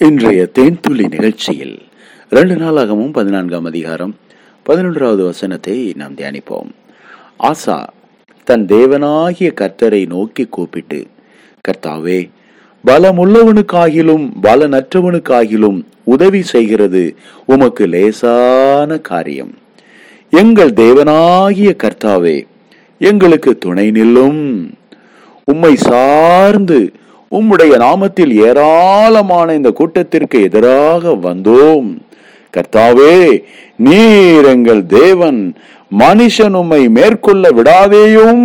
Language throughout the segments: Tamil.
இன்றைய தேன்துளி நிகழ்ச்சியில் ரெண்டு நாளாகவும் பதினான்காம் அதிகாரம் பதினொன்றாவது வசனத்தை நாம் தியானிப்போம். ஆசா தன் தேவனாகிய கர்த்தரை நோக்கி கூப்பிட்டு கர்த்தாவே பலமுள்ளவனுக்காகிலும் பலனற்றவனுக்காகிலும் உதவி செய்கிறது உமக்கு லேசான காரியம். எங்கள் தேவனாகிய கர்த்தாவே எங்களுக்கு துணை நில்லும். உம்மை சார்ந்து உம்முடைய நாமத்தில் ஏராளமான இந்த கூட்டத்திற்கு எதிராக வந்தோம். கர்த்தாவே நீர் எங்கள் தேவன் மனுஷன் உம்மை மேற்கொள்ள விடாதேயும்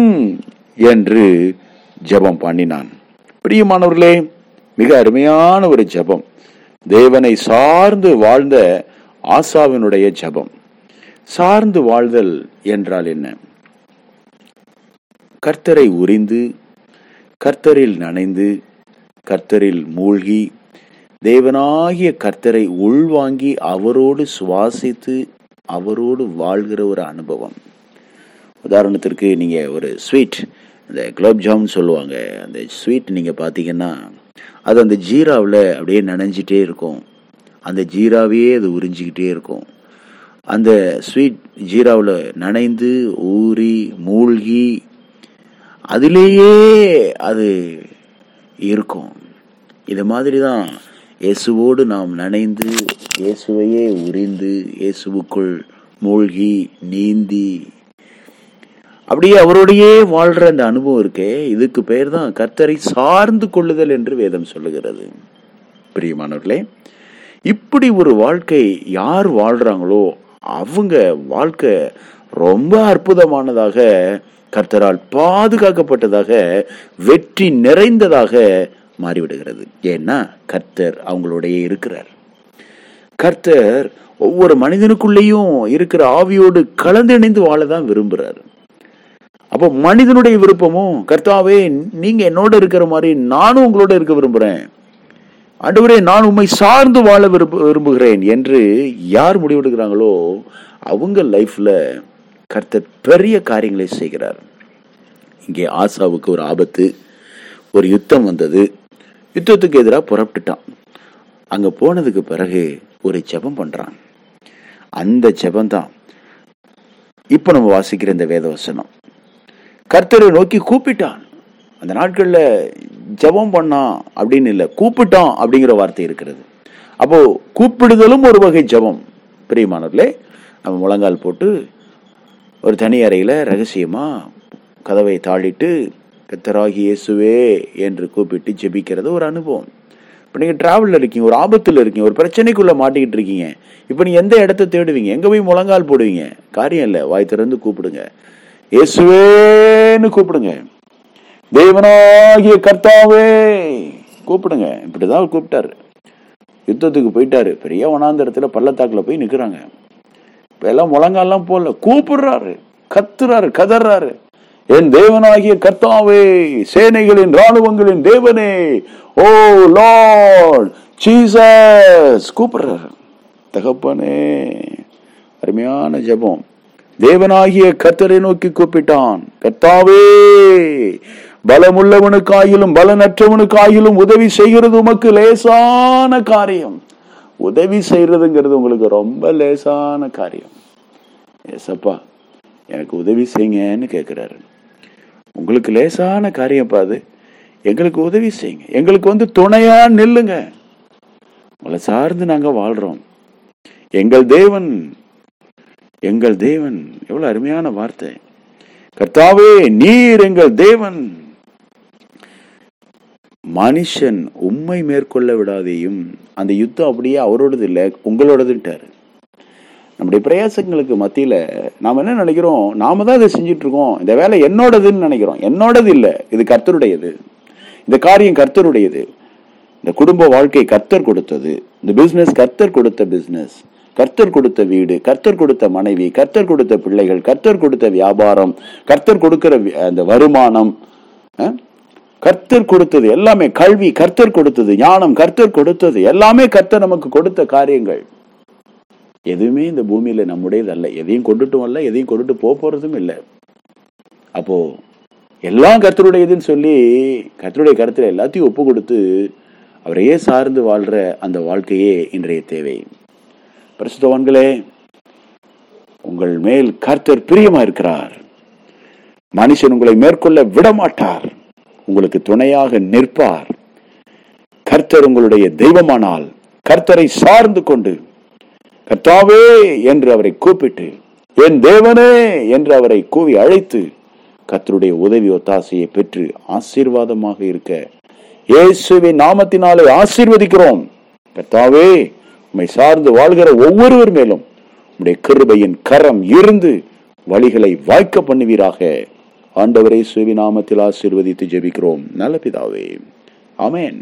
என்று ஜெபம் பண்ணினான். பிரியமானவர்களே மிக அருமையான ஒரு ஜெபம். தேவனை சார்ந்து வாழ்ந்த ஆசாவினுடைய ஜெபம். சார்ந்து வாழ்தல் என்றால் என்ன? கர்த்தரை உறிந்து கர்த்தரில் நனைந்து கர்த்தரில் மூழ்கி தேவனாகிய கர்த்தரை உள்வாங்கி அவரோடு சுவாசித்து அவரோடு வாழ்கிற ஒரு அனுபவம். உதாரணத்திற்கு நீங்க ஒரு ஸ்வீட் இந்த குலோப்ஜாம் சொல்லுவாங்க அந்த ஸ்வீட் நீங்க பார்த்தீங்கன்னா அது அந்த ஜீராவில் அப்படியே நனைஞ்சிட்டே இருக்கும். அந்த ஜீராவையே அது உறிஞ்சிக்கிட்டே இருக்கும். அந்த ஸ்வீட் ஜீராவில் நனைந்து ஊறி மூழ்கி அதிலேயே அது இருக்கும். இது மாதிரி தான் இயேசுவோடு நாம் நனைந்து இயேசுவையே உறிந்து இயேசுவுக்குள் மூழ்கி நீந்தி. அப்படியே அவரோடையே வாழ்ற அந்த அனுபவம் இருக்கே இதுக்கு பெயர் தான் கர்த்தரை சார்ந்து கொள்ளுதல் என்று வேதம் சொல்லுகிறது. பிரியமானவர்களே இப்படி ஒரு வாழ்க்கை யார் வாழ்றாங்களோ அவங்க வாழ்க்கை ரொம்ப அற்புதமானதாக கர்த்தரால் பாதுகாக்கப்பட்டதாக வெற்றி நிறைந்ததாக மாறிவிடுகிறது. ஏன்னா கர்த்தர் அவங்களுடைய இருக்கிறார். கர்த்தர் ஒவ்வொரு மனிதனுக்குள்ளேயும் இருக்கிற ஆவியோடு கலந்திணைந்து வாழதான் விரும்புகிறார் அப்போ மனிதனுடைய விருப்பமும் கர்த்தாவே நீங்க என்னோட இருக்கிற மாதிரி நானும் உங்களோட இருக்க விரும்புகிறேன் ஆண்டவரே நான் உண்மை சார்ந்து வாழ விரும்ப விரும்புகிறேன் என்று யார் முடிவெடுக்கிறாங்களோ அவங்க லைஃப்ல கர்த்தர் பெரிய காரியங்களை செய்கிறார். இங்கே ஆசாவுக்கு ஒரு ஆபத்து ஒரு யுத்தம் வந்தது. யுத்தத்துக்கு எதிராக புறப்பட்டுட்டான். அங்க போனதுக்கு பிறகு ஒரு ஜெபம் பண்றான். அந்த ஜெபம் தான் இப்ப நம்ம வாசிக்கிற இந்த வேதவசனம். கர்த்தரை நோக்கி கூப்பிட்டான். அந்த நாட்கள்ல ஜெபம் பண்ணான் அப்படின்னு இல்லை கூப்பிட்டான் அப்படிங்கிற வார்த்தை இருக்கிறது. அப்போ கூப்பிடுதலும் ஒரு வகை ஜெபம். பிரியமானவர்களே நம்ம முழங்கால் போட்டு ஒரு தனி அறையில ரகசியமா கதவை தாளிட்டு கத்தராகி இயேசுவே என்று கூப்பிட்டு ஜெபிக்கிறது ஒரு அனுபவம். இப்போ நீங்கள் ட்ராவலில் இருக்கீங்க ஒரு ஆபத்தில் இருக்கீங்க ஒரு பிரச்சனைக்குள்ளே மாட்டிக்கிட்டு இருக்கீங்க. இப்போ நீங்கள் எந்த இடத்த தேடுவீங்க? எங்கே போய் முழங்கால் போடுவீங்க? காரியம் இல்லை வாய் திறந்து கூப்பிடுங்க. இயேசுவேன்னு கூப்பிடுங்க. தெய்வனாகிய கர்த்தாவே கூப்பிடுங்க. இப்படிதான் கூப்பிட்டாரு. யுத்தத்துக்கு போயிட்டாரு. பெரிய வனாந்தரத்துல பள்ளத்தாக்கில் போய் நிற்கிறாங்க எல்லாம் முழங்காலாம் போல கூப்பிடுறாரு கத்துறாரு கதறாரு. என் தேவனாகிய கர்த்தாவே சேனைகளின் ராணுவங்களின் தேவனே. ஓ லார்ட் ஜீசஸ் கூப்பிடுறாரு. தகப்பனே அருமையான ஜெபம். தேவனாகிய கத்தரை நோக்கி கூப்பிட்டான். கர்த்தாவே பலமுள்ளவனுக்காயிலும் பலனற்றவனுக்காயிலும் உதவி செய்கிறது உமக்கு லேசான காரியம். உதவி செய்யறதுங்கிறது உங்களுக்கு ரொம்ப லேசான காரியம். ஏசப்பா எனக்கு உதவி செய்யுங்கன்னு கேட்குறாரு உங்களுக்கு லேசான காரியம்ப்பா அது. எங்களுக்கு உதவி செய்யுங்க. எங்களுக்கு வந்து துணையா நில்லுங்க. உங்களை சார்ந்து நாங்கள் வாழ்றோம். எங்கள் தேவன் எங்கள் தேவன். எவ்வளவு அருமையான வார்த்தை. கர்த்தாவே நீர் எங்கள் தேவன். மனுஷன் உண்மை மேற்கொள்ள விடாதையும் அந்த யுத்தம் அப்படியே அவரோடது இல்லை உங்களோடதுட்டாரு நம்முடைய பிரயாசங்களுக்கு மத்தியில நாம என்ன நினைக்கிறோம்? நாம தான் இதை செஞ்சுட்டு இருக்கோம் இந்த வேலை என்னோடதுன்னு நினைக்கிறோம். என்னோடது இல்லை. இது கர்த்தருடையது. இந்த காரியம் கர்த்தருடையது. இந்த குடும்ப வாழ்க்கை கர்த்தர் கொடுத்தது. இந்த பிசினஸ் கர்த்தர் கொடுத்த பிசினஸ் கர்த்தர் கொடுத்த வீடு கர்த்தர் கொடுத்த மனைவி கர்த்தர் கொடுத்த பிள்ளைகள் கர்த்தர் கொடுத்த வியாபாரம் கர்த்தர் கொடுக்கிற அந்த வருமானம் கர்த்தர் கொடுத்தது எல்லாமே கல்வி கர்த்தர் கொடுத்தது ஞானம் கர்த்தர் கொடுத்தது எல்லாமே கர்த்தர் நமக்கு கொடுத்த காரியங்கள். எதுவுமே இந்த பூமியில நம்முடையது அல்ல எதையும் கொண்டுட்டும் அல்ல எதையும் கொண்டுட்டு போக போறதும் இல்லை. அப்போ எல்லாம் கர்த்தருடையதுன்னு சொல்லி கர்த்தருடைய கருத்துல எல்லாத்தையும் ஒப்பு கொடுத்து அவரையே சார்ந்து வாழ்ற அந்த வாழ்க்கையே இன்றைய தேவை. பிரசுத்தவான்களே உங்கள் மேல் கர்த்தர் பிரியமா இருக்கிறார். மனுஷன் உங்களை மேற்கொள்ள விடமாட்டார். உங்களுக்கு துணையாக நிற்பார். கர்த்தர் உங்களுடைய தெய்வமானால் கர்த்தரை சார்ந்து கொண்டு கர்த்தாவே என்று அவரை கூப்பிட்டு என் தேவனே என்று அவரை கூவி அழைத்து கர்த்தருடைய உதவி ஒத்தாசையை பெற்று ஆசீர்வாதமாக இருக்க இயேசுவின் நாமத்தினாலே ஆசீர்வதிக்கிறோம். கர்த்தாவே உம்மை சார்ந்து வாழ்கிற ஒவ்வொருவர் மேலும் உடைய கிருபையின் கரம் இருந்து வழிகளை வாய்க்க பண்ணுவீராக. ஆண்டவரே சுவி நாமத்தில் ஆசீர்வதித்து ஜெபிக்கிறோம். நல்ல பிதாவே. அமேன்